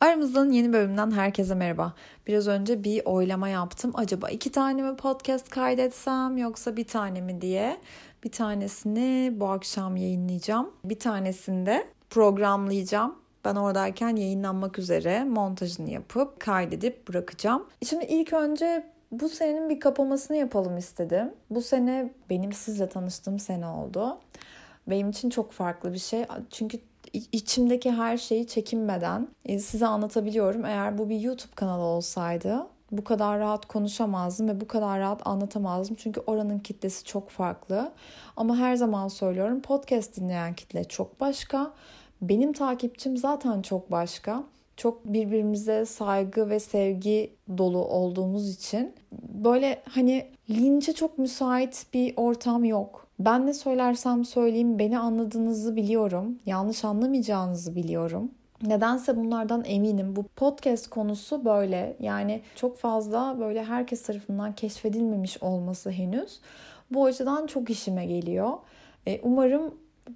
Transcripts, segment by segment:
Aramızdan yeni bölümden herkese merhaba. Biraz önce bir oylama yaptım. Acaba iki tane mi podcast kaydetsem yoksa bir tane mi diye. Bir tanesini bu akşam yayınlayacağım. Bir tanesini de programlayacağım. Ben oradayken yayınlanmak üzere montajını yapıp kaydedip bırakacağım. Şimdi ilk önce bu senenin bir kapamasını yapalım istedim. Bu sene benim sizle tanıştığım sene oldu. Benim için çok farklı bir şey. Çünkü içimdeki her şeyi çekinmeden e, size anlatabiliyorum. Eğer bu bir YouTube kanalı olsaydı bu kadar rahat konuşamazdım ve bu kadar rahat anlatamazdım. Çünkü oranın kitlesi çok farklı. Ama her zaman söylüyorum podcast dinleyen kitle çok başka. Benim takipçim zaten çok başka. Çok birbirimize saygı ve sevgi dolu olduğumuz için böyle hani linçe çok müsait bir ortam yok. Ben ne söylersem söyleyeyim beni anladığınızı biliyorum. Yanlış anlamayacağınızı biliyorum. Nedense bunlardan eminim. Bu podcast konusu böyle. Yani çok fazla böyle herkes tarafından keşfedilmemiş olması henüz. Bu açıdan çok işime geliyor. E, umarım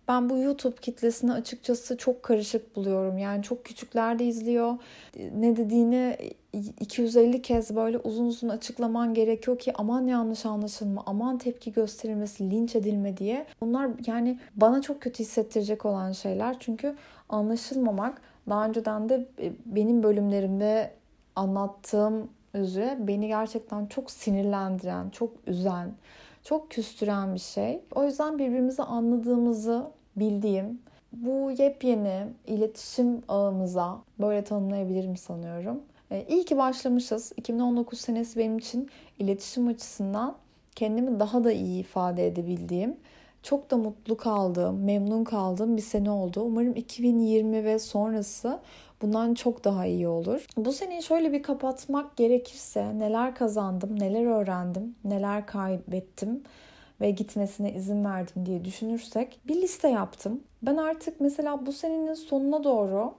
ben bu YouTube kitlesini açıkçası çok karışık buluyorum. Yani çok küçükler de izliyor. Ne dediğini 250 kez böyle uzun uzun açıklaman gerekiyor ki aman yanlış anlaşılma, aman tepki gösterilmesi, linç edilme diye. Bunlar yani bana çok kötü hissettirecek olan şeyler. Çünkü anlaşılmamak daha önceden de e, benim bölümlerimde anlattığım üzere beni gerçekten çok sinirlendiren, çok üzen, çok küstüren bir şey. O yüzden birbirimizi anladığımızı bildiğim bu yepyeni iletişim ağımıza böyle tanımlayabilirim sanıyorum. E, iyi ki başlamışız. 2019 senesi benim için iletişim açısından kendimi daha da iyi ifade edebildiğim, çok da mutlu kaldığım, memnun kaldığım bir sene oldu. Umarım 2020 ve sonrası bundan çok daha iyi olur. Bu seneyi şöyle bir kapatmak gerekirse neler kazandım, neler öğrendim, neler kaybettim ve gitmesine izin verdim diye düşünürsek bir liste yaptım. Ben artık mesela bu senenin sonuna doğru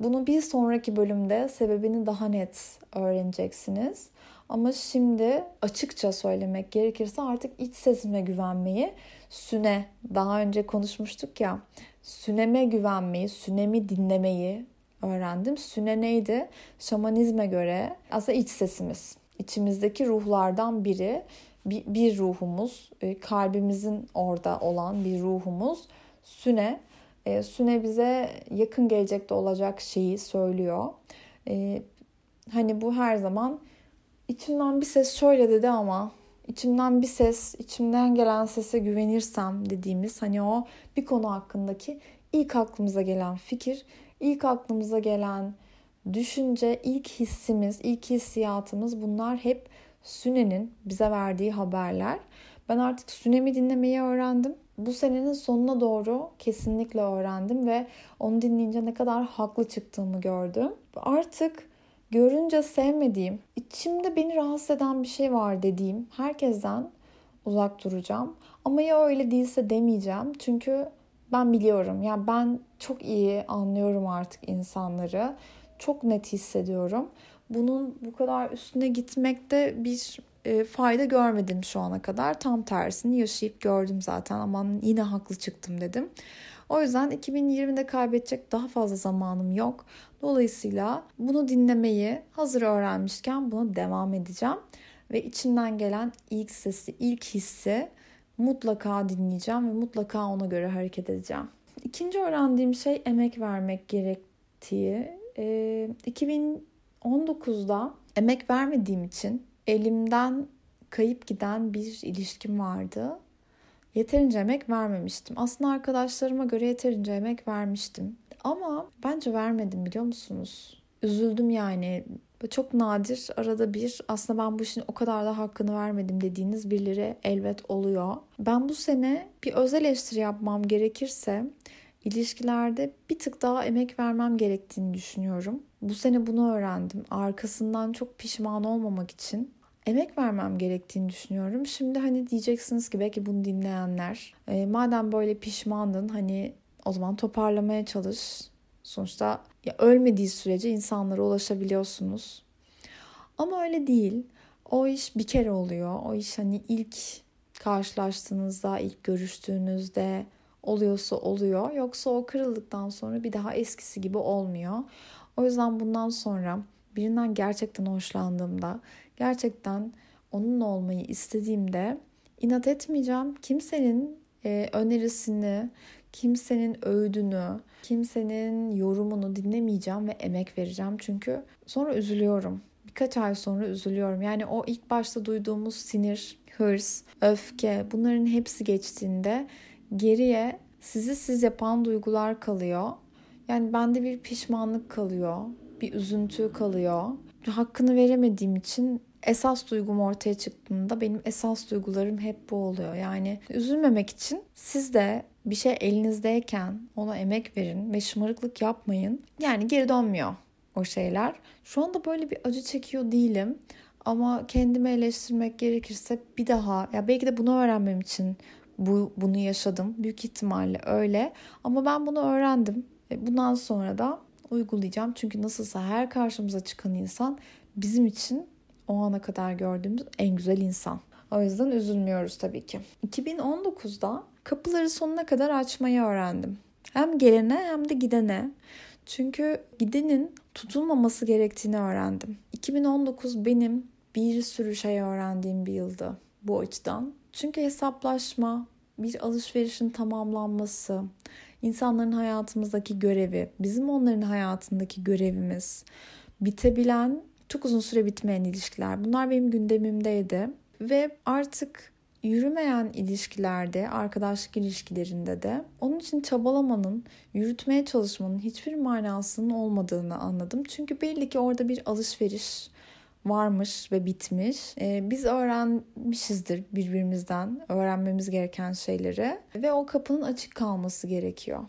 bunu bir sonraki bölümde sebebini daha net öğreneceksiniz. Ama şimdi açıkça söylemek gerekirse artık iç sesime güvenmeyi, süne daha önce konuşmuştuk ya, süneme güvenmeyi, sünemi dinlemeyi öğrendim. Süne neydi? Şamanizme göre aslında iç sesimiz. İçimizdeki ruhlardan biri. Bir, bir ruhumuz, e, kalbimizin orada olan bir ruhumuz. Süne. E, Süne bize yakın gelecekte olacak şeyi söylüyor. E, hani bu her zaman içimden bir ses şöyle dedi ama içimden bir ses, içimden gelen sese güvenirsem dediğimiz hani o bir konu hakkındaki ilk aklımıza gelen fikir İlk aklımıza gelen düşünce, ilk hissimiz, ilk hissiyatımız bunlar hep Süne'nin bize verdiği haberler. Ben artık Süne'mi dinlemeyi öğrendim. Bu senenin sonuna doğru kesinlikle öğrendim ve onu dinleyince ne kadar haklı çıktığımı gördüm. Artık görünce sevmediğim, içimde beni rahatsız eden bir şey var dediğim herkesten uzak duracağım. Ama ya öyle değilse demeyeceğim. Çünkü ben biliyorum. Ya yani ben çok iyi anlıyorum artık insanları. Çok net hissediyorum. Bunun bu kadar üstüne gitmekte bir e, fayda görmedim şu ana kadar. Tam tersini yaşayıp gördüm zaten. Ama yine haklı çıktım dedim. O yüzden 2020'de kaybedecek daha fazla zamanım yok. Dolayısıyla bunu dinlemeyi hazır öğrenmişken buna devam edeceğim. Ve içimden gelen ilk sesi, ilk hissi mutlaka dinleyeceğim ve mutlaka ona göre hareket edeceğim. İkinci öğrendiğim şey emek vermek gerektiği. Ee, 2019'da emek vermediğim için elimden kayıp giden bir ilişkim vardı. Yeterince emek vermemiştim. Aslında arkadaşlarıma göre yeterince emek vermiştim. Ama bence vermedim biliyor musunuz? Üzüldüm yani. Çok nadir arada bir aslında ben bu işin o kadar da hakkını vermedim dediğiniz birileri elbet oluyor. Ben bu sene bir özel eleştiri yapmam gerekirse ilişkilerde bir tık daha emek vermem gerektiğini düşünüyorum. Bu sene bunu öğrendim. Arkasından çok pişman olmamak için emek vermem gerektiğini düşünüyorum. Şimdi hani diyeceksiniz ki belki bunu dinleyenler e, madem böyle pişmandın hani o zaman toparlamaya çalış. Sonuçta ya ölmediği sürece insanlara ulaşabiliyorsunuz. Ama öyle değil. O iş bir kere oluyor. O iş hani ilk karşılaştığınızda, ilk görüştüğünüzde oluyorsa oluyor. Yoksa o kırıldıktan sonra bir daha eskisi gibi olmuyor. O yüzden bundan sonra birinden gerçekten hoşlandığımda, gerçekten onunla olmayı istediğimde inat etmeyeceğim. Kimsenin e, önerisini, kimsenin öğüdünü, kimsenin yorumunu dinlemeyeceğim ve emek vereceğim. Çünkü sonra üzülüyorum. Birkaç ay sonra üzülüyorum. Yani o ilk başta duyduğumuz sinir, hırs, öfke bunların hepsi geçtiğinde geriye sizi siz yapan duygular kalıyor. Yani bende bir pişmanlık kalıyor, bir üzüntü kalıyor. Hakkını veremediğim için esas duygum ortaya çıktığında benim esas duygularım hep bu oluyor. Yani üzülmemek için siz de bir şey elinizdeyken ona emek verin ve şımarıklık yapmayın. Yani geri dönmüyor o şeyler. Şu anda böyle bir acı çekiyor değilim. Ama kendimi eleştirmek gerekirse bir daha ya belki de bunu öğrenmem için bu bunu yaşadım. Büyük ihtimalle öyle. Ama ben bunu öğrendim. Bundan sonra da uygulayacağım. Çünkü nasılsa her karşımıza çıkan insan bizim için o ana kadar gördüğümüz en güzel insan. O yüzden üzülmüyoruz tabii ki. 2019'da kapıları sonuna kadar açmayı öğrendim. Hem gelene hem de gidene. Çünkü gidenin tutulmaması gerektiğini öğrendim. 2019 benim bir sürü şey öğrendiğim bir yıldı bu açıdan. Çünkü hesaplaşma, bir alışverişin tamamlanması, insanların hayatımızdaki görevi, bizim onların hayatındaki görevimiz, bitebilen, çok uzun süre bitmeyen ilişkiler. Bunlar benim gündemimdeydi ve artık yürümeyen ilişkilerde, arkadaşlık ilişkilerinde de onun için çabalamanın, yürütmeye çalışmanın hiçbir manasının olmadığını anladım. Çünkü belli ki orada bir alışveriş varmış ve bitmiş. Ee, biz öğrenmişizdir birbirimizden öğrenmemiz gereken şeyleri ve o kapının açık kalması gerekiyor.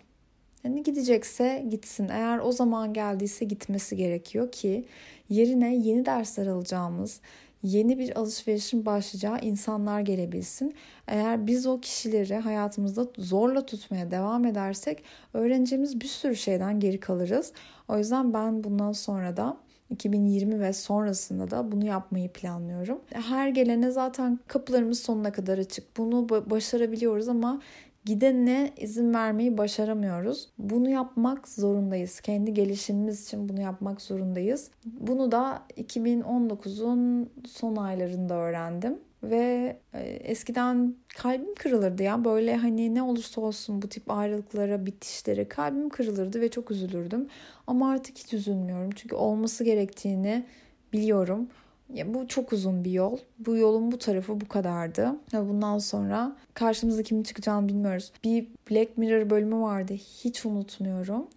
Yani gidecekse gitsin. Eğer o zaman geldiyse gitmesi gerekiyor ki yerine yeni dersler alacağımız, yeni bir alışverişin başlayacağı insanlar gelebilsin. Eğer biz o kişileri hayatımızda zorla tutmaya devam edersek öğreneceğimiz bir sürü şeyden geri kalırız. O yüzden ben bundan sonra da 2020 ve sonrasında da bunu yapmayı planlıyorum. Her gelene zaten kapılarımız sonuna kadar açık. Bunu başarabiliyoruz ama gidenine izin vermeyi başaramıyoruz. Bunu yapmak zorundayız. Kendi gelişimimiz için bunu yapmak zorundayız. Bunu da 2019'un son aylarında öğrendim. Ve e, eskiden kalbim kırılırdı ya böyle hani ne olursa olsun bu tip ayrılıklara, bitişlere kalbim kırılırdı ve çok üzülürdüm. Ama artık hiç üzülmüyorum çünkü olması gerektiğini biliyorum. Ya bu çok uzun bir yol. Bu yolun bu tarafı bu kadardı. Ve bundan sonra karşımıza kimin çıkacağını bilmiyoruz. Bir Black Mirror bölümü vardı. Hiç unutmuyorum.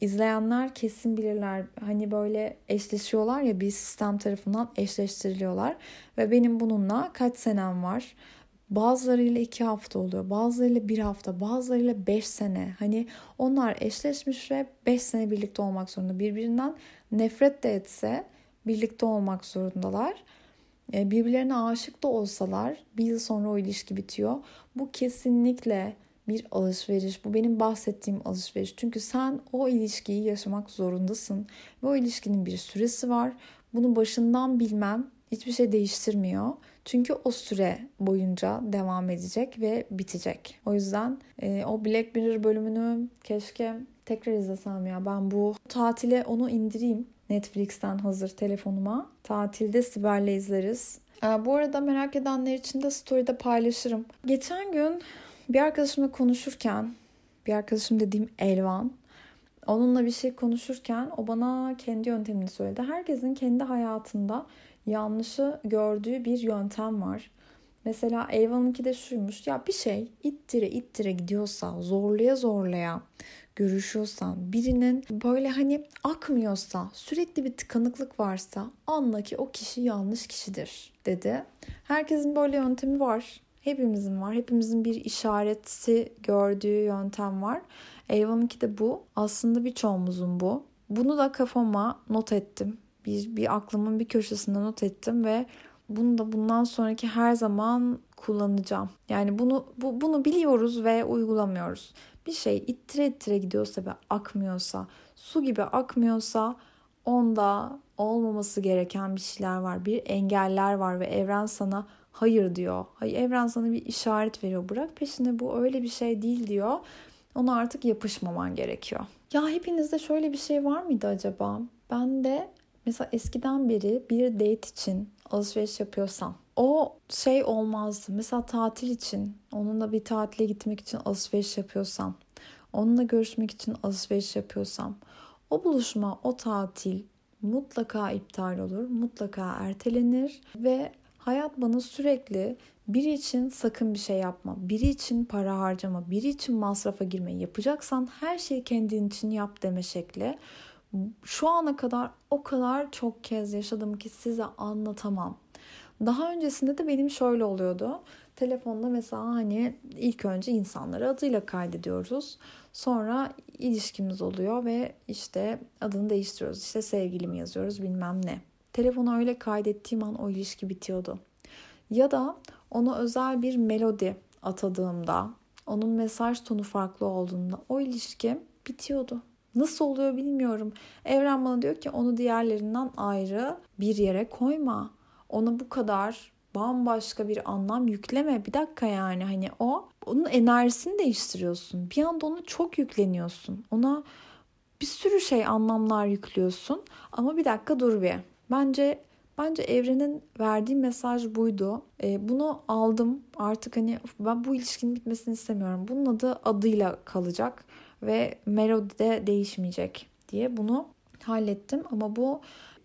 İzleyenler kesin bilirler. Hani böyle eşleşiyorlar ya bir sistem tarafından eşleştiriliyorlar. Ve benim bununla kaç senem var. Bazılarıyla iki hafta oluyor. Bazılarıyla bir hafta. Bazılarıyla beş sene. Hani onlar eşleşmiş ve beş sene birlikte olmak zorunda. Birbirinden nefret de etse birlikte olmak zorundalar. E, birbirlerine aşık da olsalar bir yıl sonra o ilişki bitiyor. Bu kesinlikle bir alışveriş. Bu benim bahsettiğim alışveriş. Çünkü sen o ilişkiyi yaşamak zorundasın. Ve o ilişkinin bir süresi var. Bunu başından bilmen hiçbir şey değiştirmiyor. Çünkü o süre boyunca devam edecek ve bitecek. O yüzden e, o Black Mirror bölümünü keşke tekrar izlesem ya. Ben bu tatile onu indireyim. Netflix'ten hazır telefonuma. Tatilde Sibel'le izleriz. Bu arada merak edenler için de story'de paylaşırım. Geçen gün bir arkadaşımla konuşurken, bir arkadaşım dediğim Elvan, onunla bir şey konuşurken o bana kendi yöntemini söyledi. Herkesin kendi hayatında yanlışı gördüğü bir yöntem var. Mesela Elvan'ınki de şuymuş. Ya bir şey ittire ittire gidiyorsa, zorlaya zorlaya görüşüyorsan, birinin böyle hani akmıyorsa, sürekli bir tıkanıklık varsa anla ki o kişi yanlış kişidir dedi. Herkesin böyle yöntemi var. Hepimizin var. Hepimizin bir işareti gördüğü yöntem var. Eyvan'ınki de bu. Aslında birçoğumuzun bu. Bunu da kafama not ettim. Bir, bir aklımın bir köşesinde not ettim ve bunu da bundan sonraki her zaman kullanacağım. Yani bunu bu, bunu biliyoruz ve uygulamıyoruz bir şey ittire ittire gidiyorsa ve akmıyorsa, su gibi akmıyorsa onda olmaması gereken bir şeyler var. Bir engeller var ve evren sana hayır diyor. Hayır evren sana bir işaret veriyor. Bırak peşine bu öyle bir şey değil diyor. Ona artık yapışmaman gerekiyor. Ya hepinizde şöyle bir şey var mıydı acaba? Ben de mesela eskiden beri bir date için alışveriş yapıyorsam o şey olmazdı. Mesela tatil için onunla bir tatile gitmek için alışveriş yapıyorsam onunla görüşmek için alışveriş yapıyorsam o buluşma, o tatil mutlaka iptal olur, mutlaka ertelenir ve hayat bana sürekli biri için sakın bir şey yapma, biri için para harcama, biri için masrafa girme. Yapacaksan her şeyi kendin için yap deme şekli. Şu ana kadar o kadar çok kez yaşadım ki size anlatamam. Daha öncesinde de benim şöyle oluyordu. Telefonda mesela hani ilk önce insanları adıyla kaydediyoruz. Sonra ilişkimiz oluyor ve işte adını değiştiriyoruz. İşte sevgilim yazıyoruz bilmem ne. Telefonu öyle kaydettiğim an o ilişki bitiyordu. Ya da ona özel bir melodi atadığımda, onun mesaj tonu farklı olduğunda o ilişki bitiyordu. Nasıl oluyor bilmiyorum. Evren bana diyor ki onu diğerlerinden ayrı bir yere koyma. Ona bu kadar bambaşka bir anlam yükleme. Bir dakika yani hani o onun enerjisini değiştiriyorsun. Bir anda onu çok yükleniyorsun. Ona bir sürü şey anlamlar yüklüyorsun. Ama bir dakika dur bir. Bence bence evrenin verdiği mesaj buydu. E, bunu aldım. Artık hani ben bu ilişkinin bitmesini istemiyorum. Bunun adı adıyla kalacak ve melodi de değişmeyecek diye bunu hallettim. Ama bu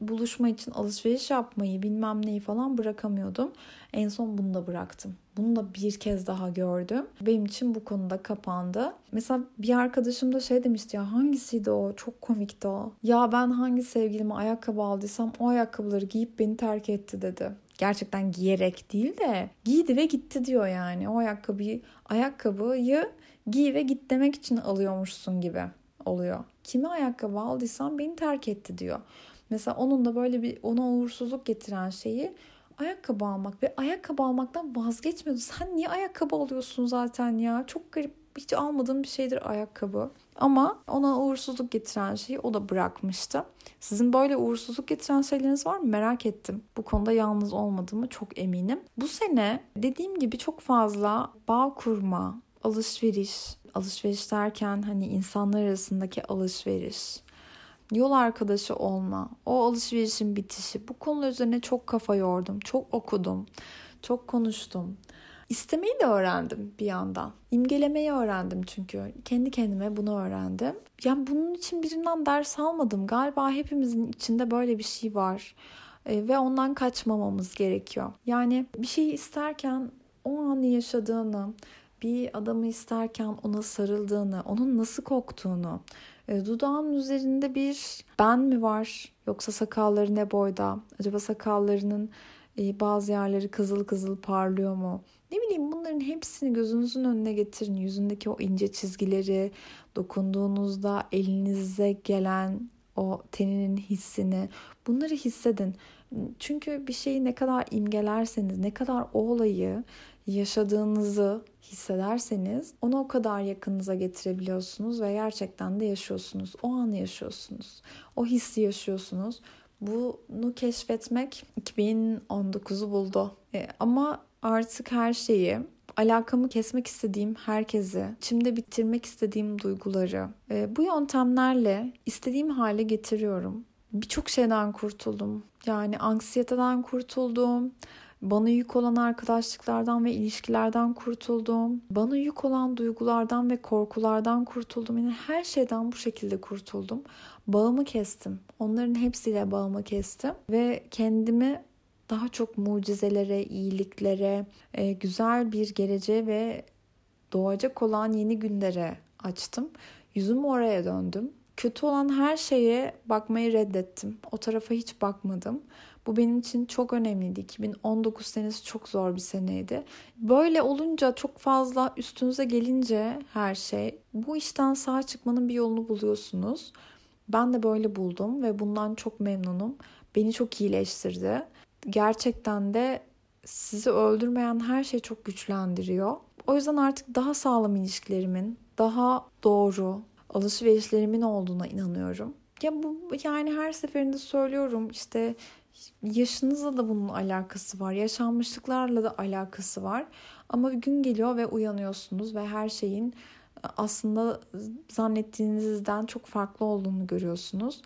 buluşma için alışveriş yapmayı bilmem neyi falan bırakamıyordum. En son bunu da bıraktım. Bunu da bir kez daha gördüm. Benim için bu konuda kapandı. Mesela bir arkadaşım da şey demişti ya hangisiydi o? Çok komikti o. Ya ben hangi sevgilime ayakkabı aldıysam o ayakkabıları giyip beni terk etti dedi. Gerçekten giyerek değil de giydi ve gitti diyor yani. O ayakkabıyı ayakkabıyı giy ve git demek için alıyormuşsun gibi oluyor. Kime ayakkabı aldıysan beni terk etti diyor. Mesela onun da böyle bir ona uğursuzluk getiren şeyi ayakkabı almak ve ayakkabı almaktan vazgeçmiyordu. Sen niye ayakkabı alıyorsun zaten ya? Çok garip. Hiç almadığım bir şeydir ayakkabı. Ama ona uğursuzluk getiren şeyi o da bırakmıştı. Sizin böyle uğursuzluk getiren şeyleriniz var mı? Merak ettim. Bu konuda yalnız olmadığımı çok eminim. Bu sene dediğim gibi çok fazla bağ kurma, alışveriş, alışveriş derken hani insanlar arasındaki alışveriş, yol arkadaşı olma, o alışverişin bitişi. Bu konu üzerine çok kafa yordum, çok okudum, çok konuştum. İstemeyi de öğrendim bir yandan. İmgelemeyi öğrendim çünkü. Kendi kendime bunu öğrendim. Yani bunun için birinden ders almadım. Galiba hepimizin içinde böyle bir şey var. E, ve ondan kaçmamamız gerekiyor. Yani bir şeyi isterken o anı yaşadığını, bir adamı isterken ona sarıldığını, onun nasıl koktuğunu, e, dudağın üzerinde bir ben mi var yoksa sakalları ne boyda? Acaba sakallarının e, bazı yerleri kızıl kızıl parlıyor mu? Ne bileyim bunların hepsini gözünüzün önüne getirin. Yüzündeki o ince çizgileri, dokunduğunuzda elinize gelen o teninin hissini bunları hissedin. Çünkü bir şeyi ne kadar imgelerseniz, ne kadar o olayı yaşadığınızı hissederseniz onu o kadar yakınınıza getirebiliyorsunuz ve gerçekten de yaşıyorsunuz. O anı yaşıyorsunuz. O hissi yaşıyorsunuz. Bunu keşfetmek 2019'u buldu. E, ama artık her şeyi alakamı kesmek istediğim herkesi, içimde bitirmek istediğim duyguları e, bu yöntemlerle istediğim hale getiriyorum. Birçok şeyden kurtuldum. Yani anksiyeteden kurtuldum. Bana yük olan arkadaşlıklardan ve ilişkilerden kurtuldum. Bana yük olan duygulardan ve korkulardan kurtuldum. Yani her şeyden bu şekilde kurtuldum. Bağımı kestim. Onların hepsiyle bağımı kestim. Ve kendimi daha çok mucizelere, iyiliklere, e, güzel bir geleceğe ve doğacak olan yeni günlere açtım. Yüzümü oraya döndüm. Kötü olan her şeye bakmayı reddettim. O tarafa hiç bakmadım. Bu benim için çok önemliydi. 2019 senesi çok zor bir seneydi. Böyle olunca çok fazla üstünüze gelince her şey bu işten sağ çıkmanın bir yolunu buluyorsunuz. Ben de böyle buldum ve bundan çok memnunum. Beni çok iyileştirdi. Gerçekten de sizi öldürmeyen her şey çok güçlendiriyor. O yüzden artık daha sağlam ilişkilerimin, daha doğru alışverişlerimin olduğuna inanıyorum. Ya bu yani her seferinde söylüyorum işte yaşınızla da bunun alakası var. Yaşanmışlıklarla da alakası var. Ama bir gün geliyor ve uyanıyorsunuz ve her şeyin aslında zannettiğinizden çok farklı olduğunu görüyorsunuz.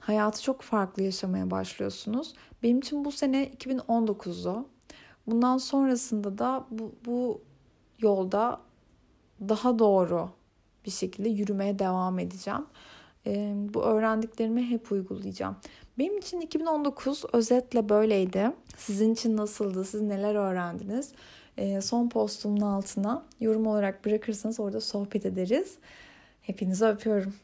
hayatı çok farklı yaşamaya başlıyorsunuz. Benim için bu sene 2019'du. Bundan sonrasında da bu, bu yolda daha doğru bir şekilde yürümeye devam edeceğim. E, bu öğrendiklerimi hep uygulayacağım. Benim için 2019 özetle böyleydi. Sizin için nasıldı? Siz neler öğrendiniz? E, son postumun altına yorum olarak bırakırsanız orada sohbet ederiz. Hepinizi öpüyorum.